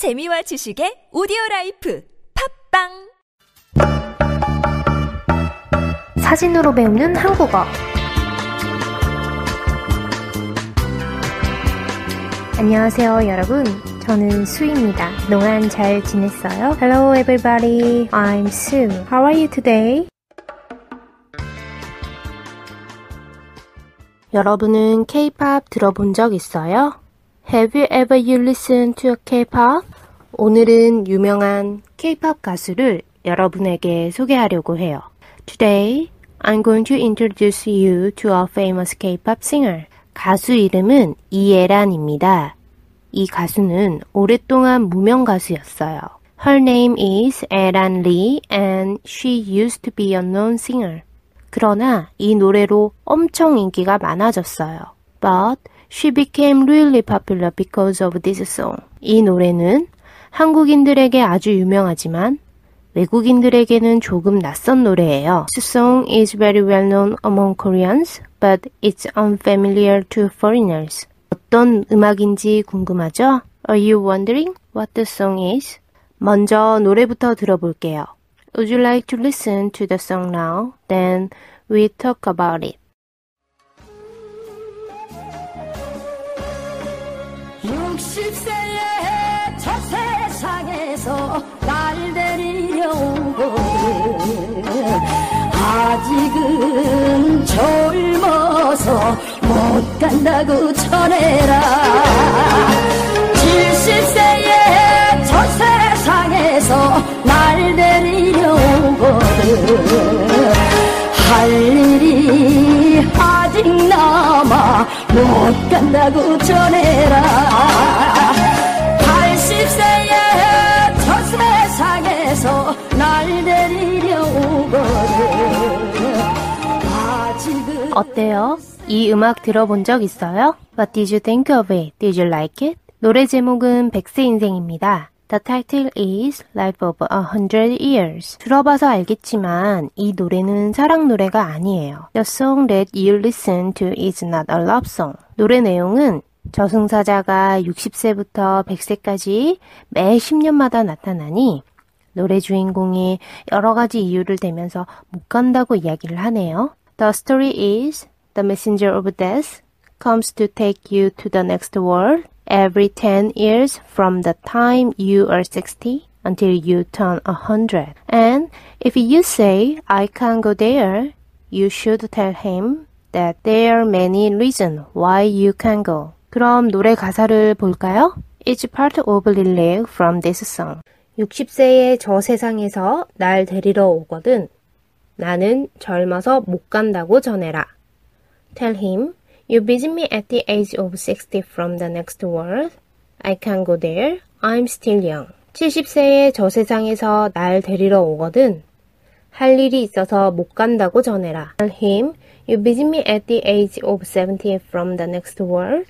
재미와 지식의 오디오 라이프 팝빵 사진으로 배우는 한국어. 안녕하세요, 여러분. 저는 수입니다. 그동안 잘 지냈어요? Hello, everybody. I'm Sue. How are you today? 여러분은 K-pop 들어본 적 있어요? Have you ever you listened to K-pop? 오늘은 유명한 K-pop 가수를 여러분에게 소개하려고 해요. Today, I'm going to introduce you to a famous K-pop singer. 가수 이름은 이예란입니다. 이 가수는 오랫동안 무명 가수였어요. Her name is Eran Lee and she used to be a known singer. 그러나 이 노래로 엄청 인기가 많아졌어요. But she became really popular because of this song. 이 노래는 한국인들에게 아주 유명하지만 외국인들에게는 조금 낯선 노래예요. This song is very well known among Koreans, but it's unfamiliar to foreigners. 어떤 음악인지 궁금하죠? Are you wondering what the song is? 먼저 노래부터 들어볼게요. Would you like to listen to the song now? Then we talk about it. 60세의 저세 상에서 날 데리려 오거든 아직은 젊어서 못 간다고 전해라. 70세의 저 세상에서 날 데리려 오거든 할 일이 아직 남아 못 간다고 전해라 어때요? 이 음악 들어본 적 있어요? What did you think of it? Did you like it? 노래 제목은 백세 인생입니다. The title is Life of a Hundred Years. 들어봐서 알겠지만 이 노래는 사랑 노래가 아니에요. The song that you listen to is not a love song. 노래 내용은 저승사자가 60세부터 100세까지 매 10년마다 나타나니 노래 주인공이 여러 가지 이유를 대면서 못 간다고 이야기를 하네요. The story is the messenger of death comes to take you to the next world every 10 years from the time you are 60 until you turn 100. And if you say, I can't go there, you should tell him that there are many reasons why you can't go. 그럼 노래 가사를 볼까요? It's part of a lyric from this song. 60세의 저 세상에서 날 데리러 오거든. 나는 젊어서 못 간다고 전해라. Tell him, you visit me at the age of 60 from the next world. I can't go there. I'm still young. 70세의 저 세상에서 날 데리러 오거든. 할 일이 있어서 못 간다고 전해라. Tell him, you visit me at the age of 70 from the next world.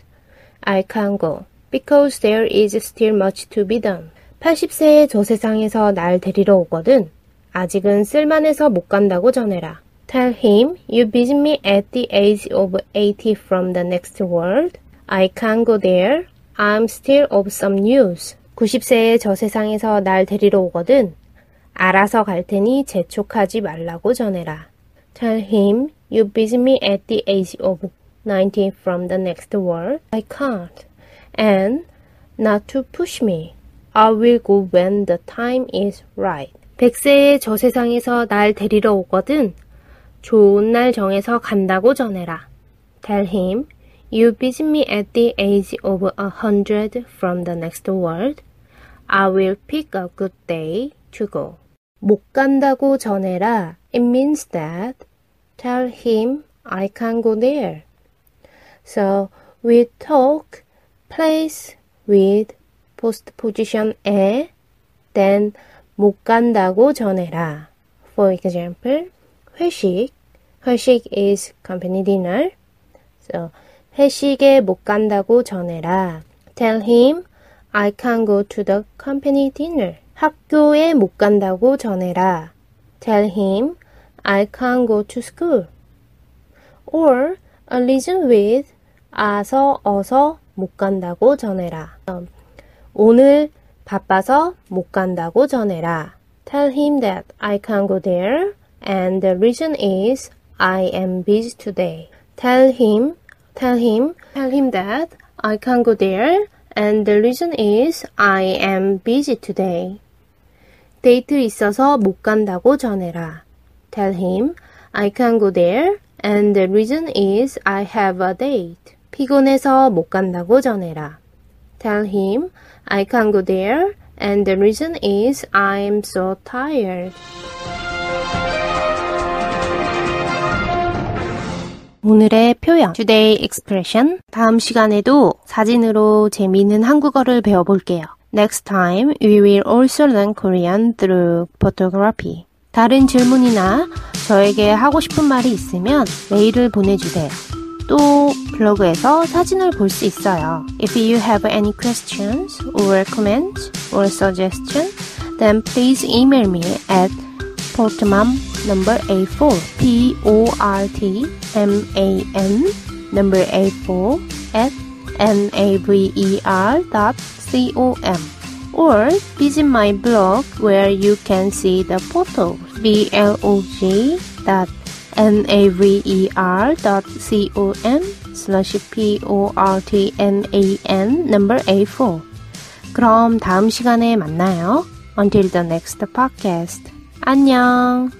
I can't go. Because there is still much to be done. 80세의 저 세상에서 날 데리러 오거든. 아직은 쓸만해서 못 간다고 전해라. Tell him you visit me at the age of 80 from the next world. I can't go there. I'm still of some news. 90세의 저 세상에서 날 데리러 오거든. 알아서 갈 테니 재촉하지 말라고 전해라. Tell him you visit me at the age of 90 from the next world. I can't. And not to push me. I will go when the time is right. 백세의 저 세상에서 날 데리러 오거든. 좋은 날 정해서 간다고 전해라. Tell him, you visit me at the age of a hundred from the next world. I will pick a good day to go. 못 간다고 전해라. It means that tell him I can't go there. So we talk place with postposition 에 then 못 간다고 전해라. For example, 회식. 회식 is company dinner. So 회식에 못 간다고 전해라. Tell him I can't go to the company dinner. 학교에 못 간다고 전해라. Tell him I can't go to school. Or a reason with 아서 어서 못 간다고 전해라. 오늘 바빠서 못 간다고 전해라. Tell him that I can't go there and the reason is I am busy today. Tell him, tell him, tell him that I can't go there and the reason is I am busy today. 데이트 있어서 못 간다고 전해라. Tell him I can't go there and the reason is I have a date. 피곤해서 못 간다고 전해라. Tell him I can't go there and the reason is I'm so tired. 오늘의 표현 Today expression 다음 시간에도 사진으로 재미있는 한국어를 배워볼게요. Next time we will also learn Korean through photography. 다른 질문이나 저에게 하고 싶은 말이 있으면 메일을 보내주세요. 또 블로그에서 사진을 볼 수 있어요. If you have any questions or comments or suggestions, then please email me at portman number A4 P O R T M A N number A4 at naver dot com or visit my blog where you can see the photos blog dot naver dot com slash portman number a4 그럼 다음 시간에 만나요. Until the next podcast. 안녕.